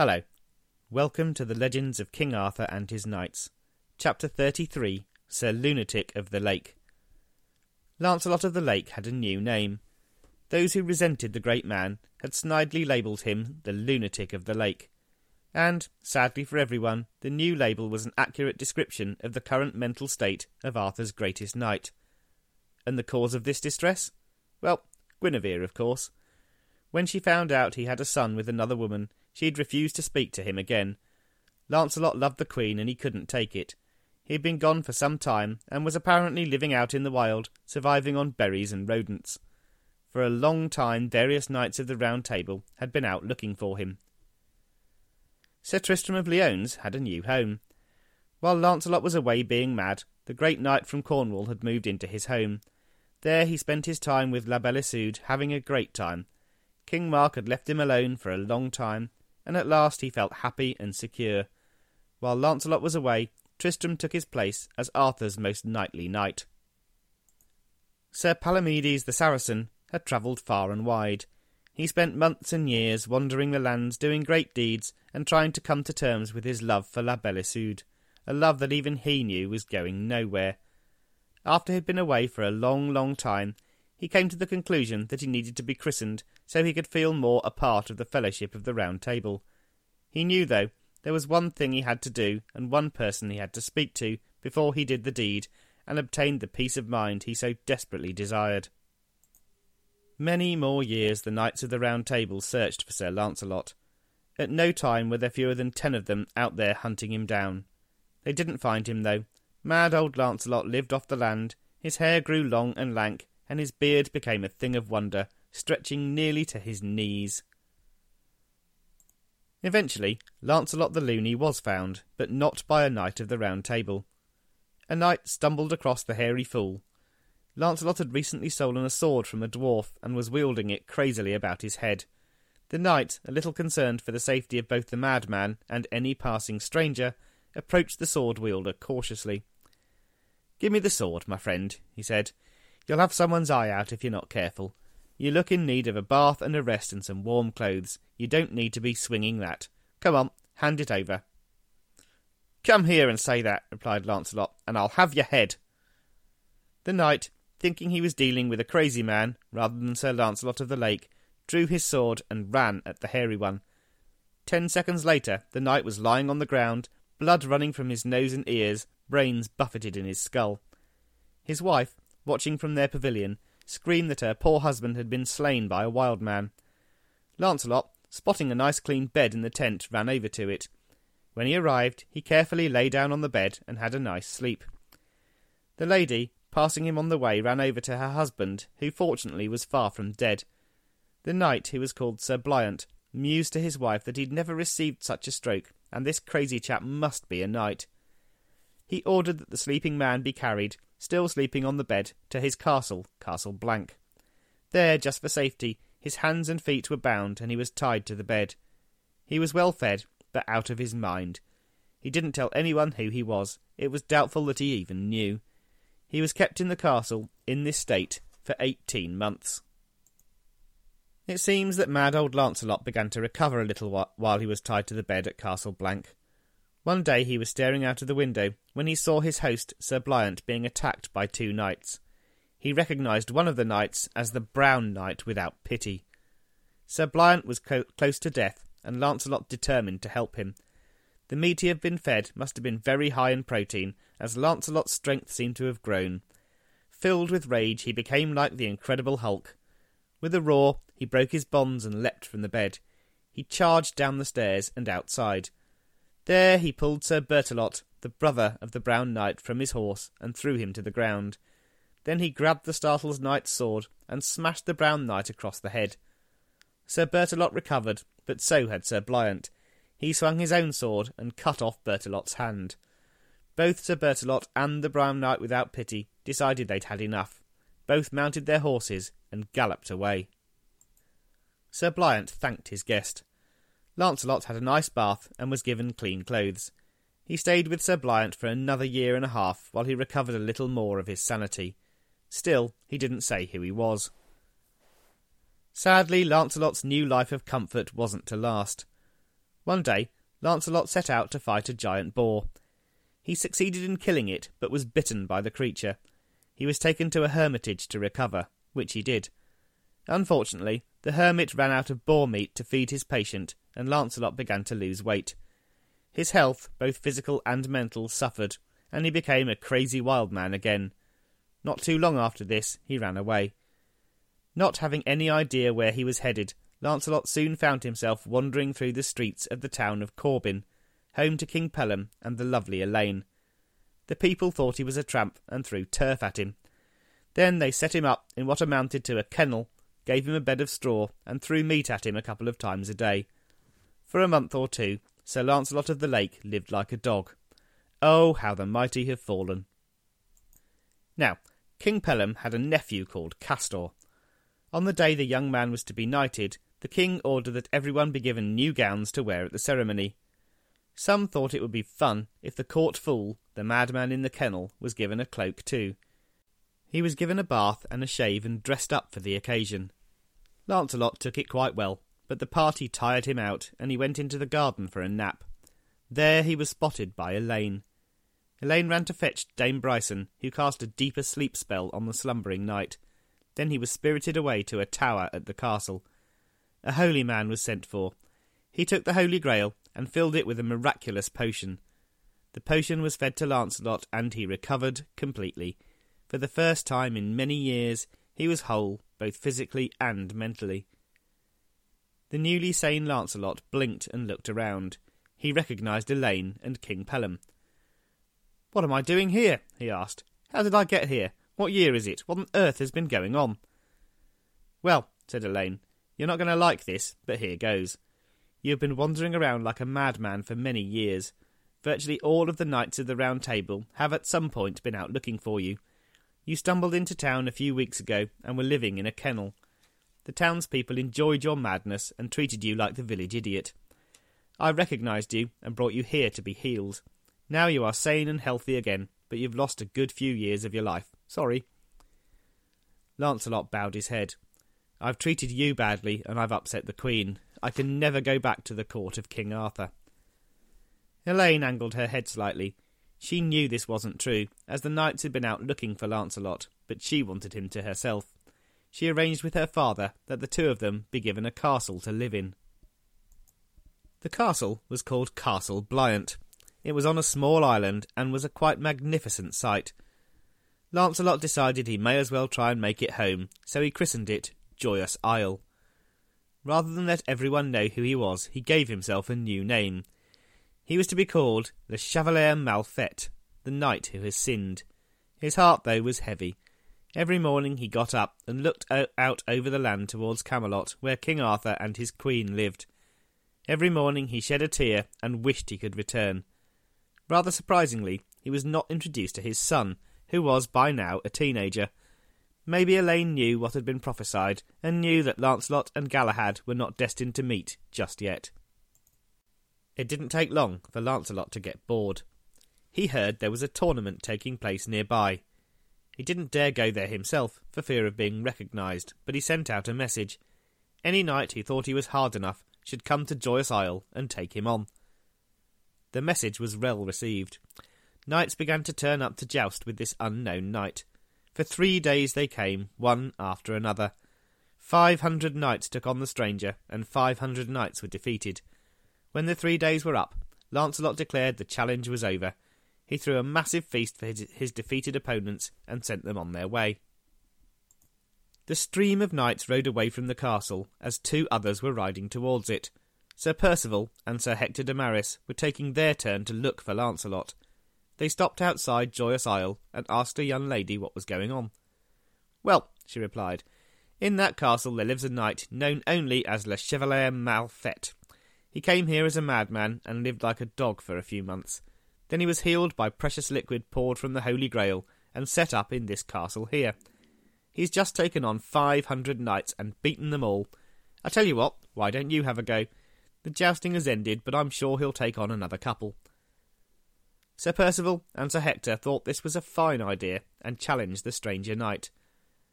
Hello. Welcome to the Legends of King Arthur and His Knights. Chapter 33 Sir Lunatic of the Lake. Lancelot of the Lake had a new name. Those who resented the great man had snidely labelled him the Lunatic of the Lake. And, sadly for everyone, the new label was an accurate description of the current mental state of Arthur's greatest knight. And the cause of this distress? Well, Guinevere, of course. When she found out he had a son with another woman, she had refused to speak to him again. Lancelot loved the Queen, and he couldn't take it. He had been gone for some time, and was apparently living out in the wild, surviving on berries and rodents. For a long time, various knights of the Round Table had been out looking for him. Sir Tristram of Lyones had a new home. While Lancelot was away being mad, the great knight from Cornwall had moved into his home. There he spent his time with La Belle Isoud, having a great time. King Mark had left him alone for a long time, and at last he felt happy and secure. While Lancelot was away, Tristram took his place as Arthur's most knightly knight. Sir Palomides the Saracen had travelled far and wide. He spent months and years wandering the lands, doing great deeds, and trying to come to terms with his love for La Belle Isoud, a love that even he knew was going nowhere. After he had been away for a long, long time, he came to the conclusion that he needed to be christened so he could feel more a part of the fellowship of the Round Table. He knew, though, there was one thing he had to do and one person he had to speak to before he did the deed and obtained the peace of mind he so desperately desired. Many more years the knights of the Round Table searched for Sir Launcelot. At no time were there fewer than ten of them out there hunting him down. They didn't find him, though. Mad old Launcelot lived off the land, his hair grew long and lank, and his beard became a thing of wonder, stretching nearly to his knees. Eventually, Lancelot the Loony was found, but not by a knight of the Round Table. A knight stumbled across the hairy fool, Lancelot had recently stolen a sword from a dwarf and was wielding it crazily about his head. The knight, a little concerned for the safety of both the madman and any passing stranger, approached the sword wielder cautiously. Give me the sword, my friend, he said. You'll have someone's eye out if you're not careful. You look in need of a bath and a rest and some warm clothes. You don't need to be swinging that. Come on, hand it over. Come here and say that, replied Lancelot, and I'll have your head. The knight, thinking he was dealing with a crazy man rather than Sir Lancelot of the Lake, drew his sword and ran at the hairy one. Ten seconds later, the knight was lying on the ground, blood running from his nose and ears, brains buffeted in his skull. His wife, watching from their pavilion, screamed that her poor husband had been slain by a wild man. Lancelot, spotting a nice clean bed in the tent, ran over to it. When he arrived, he carefully lay down on the bed and had a nice sleep. The lady, passing him on the way, ran over to her husband, who fortunately was far from dead. The knight, who was called Sir Blyant, mused to his wife that he'd never received such a stroke, and this crazy chap must be a knight. He ordered that the sleeping man be carried, still sleeping on the bed, to his castle, Castle Blank. There, just for safety, his hands and feet were bound, and he was tied to the bed. He was well fed, but out of his mind. He didn't tell anyone who he was. It was doubtful that he even knew. He was kept in the castle, in this state, for eighteen months. It seems that mad old Lancelot began to recover a little while he was tied to the bed at Castle Blank. One day he was staring out of the window when he saw his host, Sir Blyant, being attacked by two knights. He recognised one of the knights as the Brown Knight without pity. Sir Blyant was co- close to death, and Lancelot determined to help him. The meat he had been fed must have been very high in protein, as Lancelot's strength seemed to have grown. Filled with rage, he became like the Incredible Hulk. With a roar, he broke his bonds and leapt from the bed. He charged down the stairs and outside. There he pulled Sir Bertelot, the brother of the Brown Knight, from his horse and threw him to the ground. Then he grabbed the startled knight's sword and smashed the Brown Knight across the head. Sir Bertelot recovered, but so had Sir Blyant, he swung his own sword and cut off Bertelot's hand. Both Sir Bertelot and the Brown Knight without pity decided they'd had enough. Both mounted their horses and galloped away. Sir Blyant thanked his guest. Lancelot had a nice bath and was given clean clothes. He stayed with Sir Blyant for another year and a half while he recovered a little more of his sanity. Still, he didn't say who he was. Sadly, Lancelot's new life of comfort wasn't to last. One day, Lancelot set out to fight a giant boar. He succeeded in killing it, but was bitten by the creature. He was taken to a hermitage to recover, which he did. Unfortunately, the hermit ran out of boar meat to feed his patient, and Lancelot began to lose weight. His health, both physical and mental, suffered, and he became a crazy wild man again. Not too long after this, he ran away. Not having any idea where he was headed, Lancelot soon found himself wandering through the streets of the town of Corbin, home to King Pellam and the lovely Elaine. The people thought he was a tramp and threw turf at him. Then they set him up in what amounted to a kennel, gave him a bed of straw, and threw meat at him a couple of times a day. For a month or two, Sir Lancelot of the Lake lived like a dog. Oh, how the mighty have fallen! Now, King Pellam had a nephew called Castor. On the day the young man was to be knighted, the king ordered that everyone be given new gowns to wear at the ceremony. Some thought it would be fun if the court fool, the madman in the kennel, was given a cloak too. He was given a bath and a shave and dressed up for the occasion. Lancelot took it quite well, but the party tired him out, and he went into the garden for a nap. There he was spotted by Elaine. Elaine ran to fetch Dame Brisen, who cast a deeper sleep spell on the slumbering knight. Then he was spirited away to a tower at the castle, a holy man was sent for. He took the Holy Grail and filled it with a miraculous potion. The potion was fed to Lancelot, and he recovered completely. For the first time in many years, he was whole, both physically and mentally. The newly sane Lancelot blinked and looked around. He recognised Elaine and King Pellam. What am I doing here? he asked. How did I get here? What year is it? What on earth has been going on? Well, said Elaine, you're not going to like this, but here goes. You have been wandering around like a madman for many years. Virtually all of the knights of the Round Table have at some point been out looking for you. You stumbled into town a few weeks ago and were living in a kennel. The townspeople enjoyed your madness and treated you like the village idiot. I recognised you and brought you here to be healed. Now you are sane and healthy again, but you've lost a good few years of your life. Sorry. Lancelot bowed his head. I've treated you badly, and I've upset the Queen. I can never go back to the court of King Arthur. Elaine angled her head slightly. She knew this wasn't true, as the knights had been out looking for Lancelot, but she wanted him to herself. She arranged with her father that the two of them be given a castle to live in. The castle was called Castle Bliant. It was on a small island and was a quite magnificent sight. Lancelot decided he may as well try and make it home, so he christened it Joyous Isle. Rather than let everyone know who he was, he gave himself a new name. He was to be called Le Chevalier Malfait, the knight who has sinned. His heart, though, was heavy. Every morning he got up and looked out over the land towards Camelot, where King Arthur and his queen lived. Every morning he shed a tear and wished he could return. Rather surprisingly, he was not introduced to his son, who was by now a teenager, Maybe Elaine knew what had been prophesied, and knew that Lancelot and Galahad were not destined to meet just yet. It didn't take long for Lancelot to get bored. He heard there was a tournament taking place nearby. He didn't dare go there himself, for fear of being recognised, but he sent out a message. Any knight who thought he was hard enough should come to Joyous Isle and take him on. The message was well received. Knights began to turn up to joust with this unknown knight. For three days they came, one after another. Five hundred knights took on the stranger, and five hundred knights were defeated. When the three days were up, Lancelot declared the challenge was over. He threw a massive feast for his, his defeated opponents and sent them on their way. The stream of knights rode away from the castle as two others were riding towards it. Sir Percival and Sir Hector de Maris were taking their turn to look for Lancelot. They stopped outside Joyous Isle and asked a young lady what was going on. Well, she replied, in that castle there lives a knight known only as Le Chevalier Malfait. He came here as a madman and lived like a dog for a few months. Then he was healed by precious liquid poured from the Holy Grail and set up in this castle here. He's just taken on five hundred knights and beaten them all. I tell you what, why don't you have a go? The jousting has ended, but I'm sure he'll take on another couple. Sir Percival and Sir Hector thought this was a fine idea and challenged the stranger knight.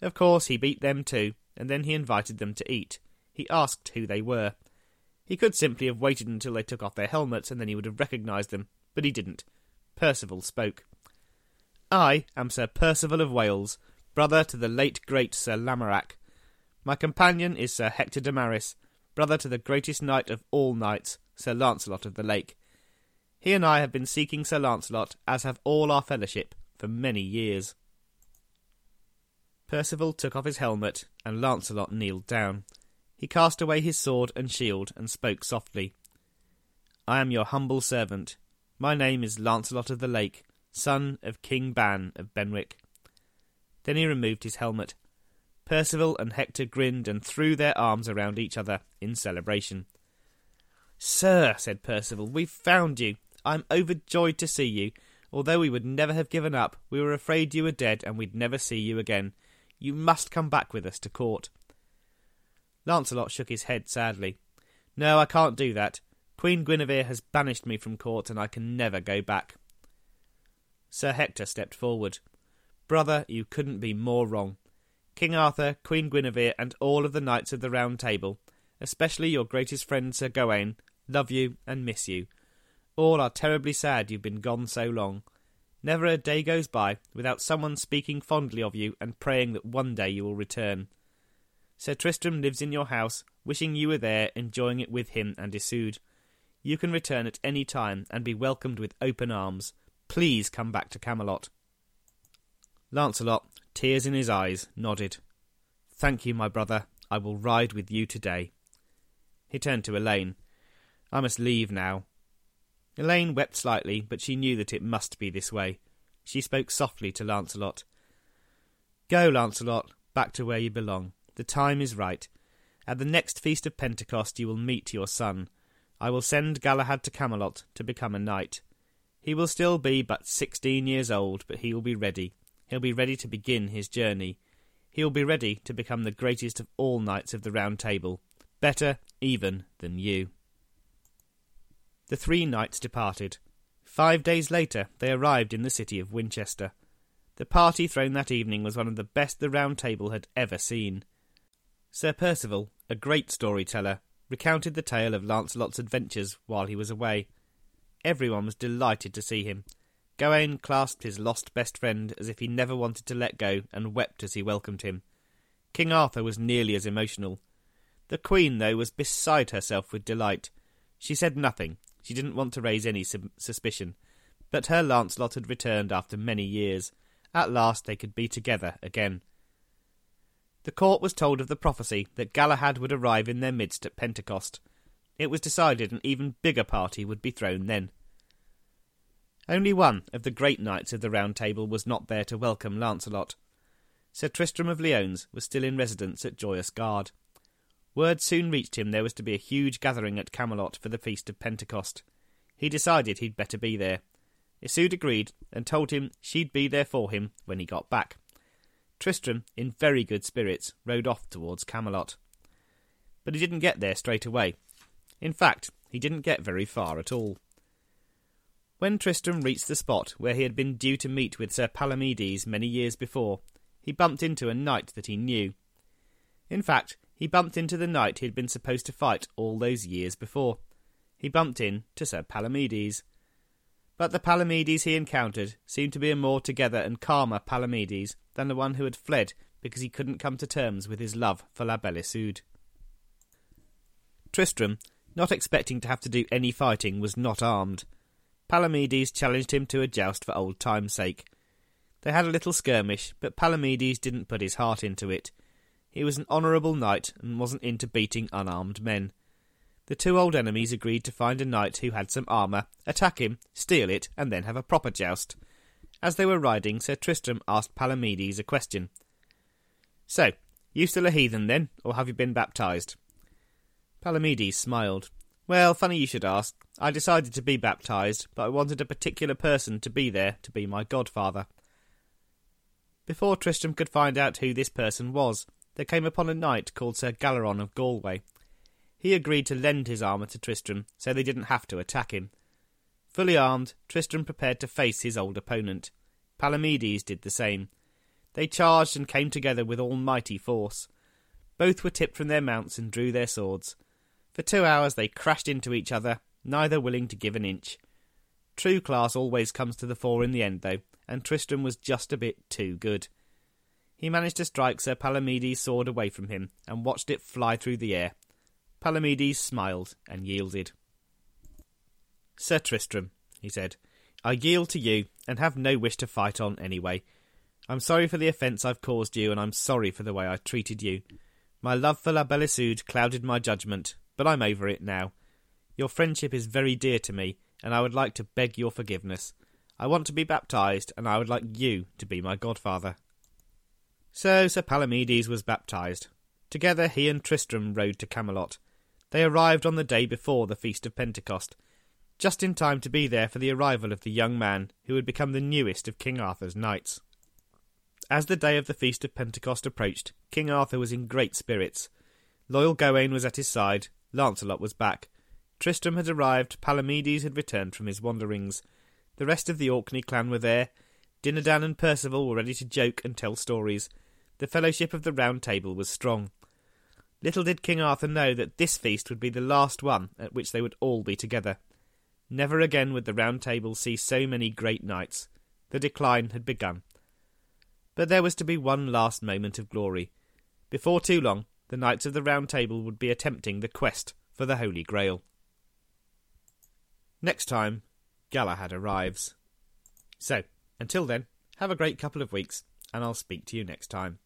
Of course, he beat them too, and then he invited them to eat. He asked who they were. He could simply have waited until they took off their helmets and then he would have recognised them, but he didn't. Percival spoke. I am Sir Percival of Wales, brother to the late great Sir Lamorak. My companion is Sir Hector de Maris, brother to the greatest knight of all knights, Sir Launcelot of the Lake. He and I have been seeking Sir Launcelot, as have all our fellowship, for many years. Percival took off his helmet, and Launcelot kneeled down. He cast away his sword and shield, and spoke softly. I am your humble servant. My name is Launcelot of the Lake, son of King Ban of Benwick. Then he removed his helmet. Percival and Hector grinned and threw their arms around each other in celebration. Sir, said Percival, we've found you. I'm overjoyed to see you. Although we would never have given up, we were afraid you were dead and we'd never see you again. You must come back with us to court. Lancelot shook his head sadly. No, I can't do that. Queen Guinevere has banished me from court, and I can never go back. Sir Hector stepped forward. Brother, you couldn't be more wrong. King Arthur, Queen Guinevere, and all of the knights of the Round Table, especially your greatest friend Sir Gawain, love you and miss you. All are terribly sad you've been gone so long. Never a day goes by without someone speaking fondly of you and praying that one day you will return. Sir Tristram lives in your house, wishing you were there, enjoying it with him and Isoud. You can return at any time and be welcomed with open arms. Please come back to Camelot. Lancelot, tears in his eyes, nodded. Thank you, my brother. I will ride with you today. He turned to Elaine. I must leave now. Elaine wept slightly, but she knew that it must be this way. She spoke softly to Lancelot. Go, Lancelot, back to where you belong. The time is right. At the next feast of Pentecost you will meet your son. I will send Galahad to Camelot to become a knight. He will still be but sixteen years old, but he will be ready. He'll be ready to begin his journey. He will be ready to become the greatest of all knights of the Round Table, better even than you. The three knights departed. Five days later they arrived in the city of Winchester. The party thrown that evening was one of the best the Round Table had ever seen. Sir Percival, a great storyteller, recounted the tale of Lancelot's adventures while he was away. Everyone was delighted to see him. Gawain clasped his lost best friend as if he never wanted to let go and wept as he welcomed him. King Arthur was nearly as emotional. The Queen, though, was beside herself with delight. She said nothing. She didn't want to raise any suspicion. But her Lancelot had returned after many years. At last they could be together again. The court was told of the prophecy that Galahad would arrive in their midst at Pentecost. It was decided an even bigger party would be thrown then. Only one of the great knights of the Round Table was not there to welcome Lancelot. Sir Tristram of Lyones was still in residence at Joyous Gard. Word soon reached him there was to be a huge gathering at Camelot for the feast of Pentecost. He decided he'd better be there. Isoud agreed and told him she'd be there for him when he got back. Tristram, in very good spirits, rode off towards Camelot. But he didn't get there straight away. In fact, he didn't get very far at all. When Tristram reached the spot where he had been due to meet with Sir Palomides many years before, he bumped into a knight that he knew. In fact, he bumped into the knight he had been supposed to fight all those years before. He bumped in to Sir Palomides. But the Palamedes he encountered seemed to be a more together and calmer Palamedes than the one who had fled because he couldn't come to terms with his love for La Belle Isoud. Tristram, not expecting to have to do any fighting, was not armed. Palamedes challenged him to a joust for old time's sake. They had a little skirmish, but Palamedes didn't put his heart into it. He was an honourable knight and wasn't into beating unarmed men. The two old enemies agreed to find a knight who had some armour, attack him, steal it, and then have a proper joust. As they were riding, Sir Tristram asked Palamedes a question. So, you still a heathen then, or have you been baptized? Palamedes smiled. Well, funny you should ask. I decided to be baptized, but I wanted a particular person to be there to be my godfather. Before Tristram could find out who this person was, there came upon a knight called Sir Galeron of Galway. He agreed to lend his armour to Tristram, so they didn't have to attack him. Fully armed, Tristram prepared to face his old opponent. Palamedes did the same. They charged and came together with almighty force. Both were tipped from their mounts and drew their swords. For two hours they crashed into each other, neither willing to give an inch. True class always comes to the fore in the end, though, and Tristram was just a bit too good. He managed to strike Sir Palamedes' sword away from him and watched it fly through the air. Palomides smiled and yielded. Sir Tristram, he said, I yield to you and have no wish to fight on anyway. I'm sorry for the offence I've caused you, and I'm sorry for the way I treated you. My love for La Belle Isoude clouded my judgment, but I'm over it now. Your friendship is very dear to me, and I would like to beg your forgiveness. I want to be baptized, and I would like you to be my godfather. So Sir Palomides was baptized. Together he and Tristram rode to Camelot. They arrived on the day before the feast of Pentecost, just in time to be there for the arrival of the young man who would become the newest of King Arthur's knights. As the day of the feast of Pentecost approached, King Arthur was in great spirits. Loyal Gawain was at his side, Lancelot was back. Tristram had arrived, Palamedes had returned from his wanderings. The rest of the Orkney clan were there. Dinadan and Percival were ready to joke and tell stories. The fellowship of the Round Table was strong. Little did King Arthur know that this feast would be the last one at which they would all be together. Never again would the Round Table see so many great knights. The decline had begun. But there was to be one last moment of glory. Before too long, the Knights of the Round Table would be attempting the quest for the Holy Grail. Next time, Galahad arrives. So, until then, have a great couple of weeks, and I'll speak to you next time.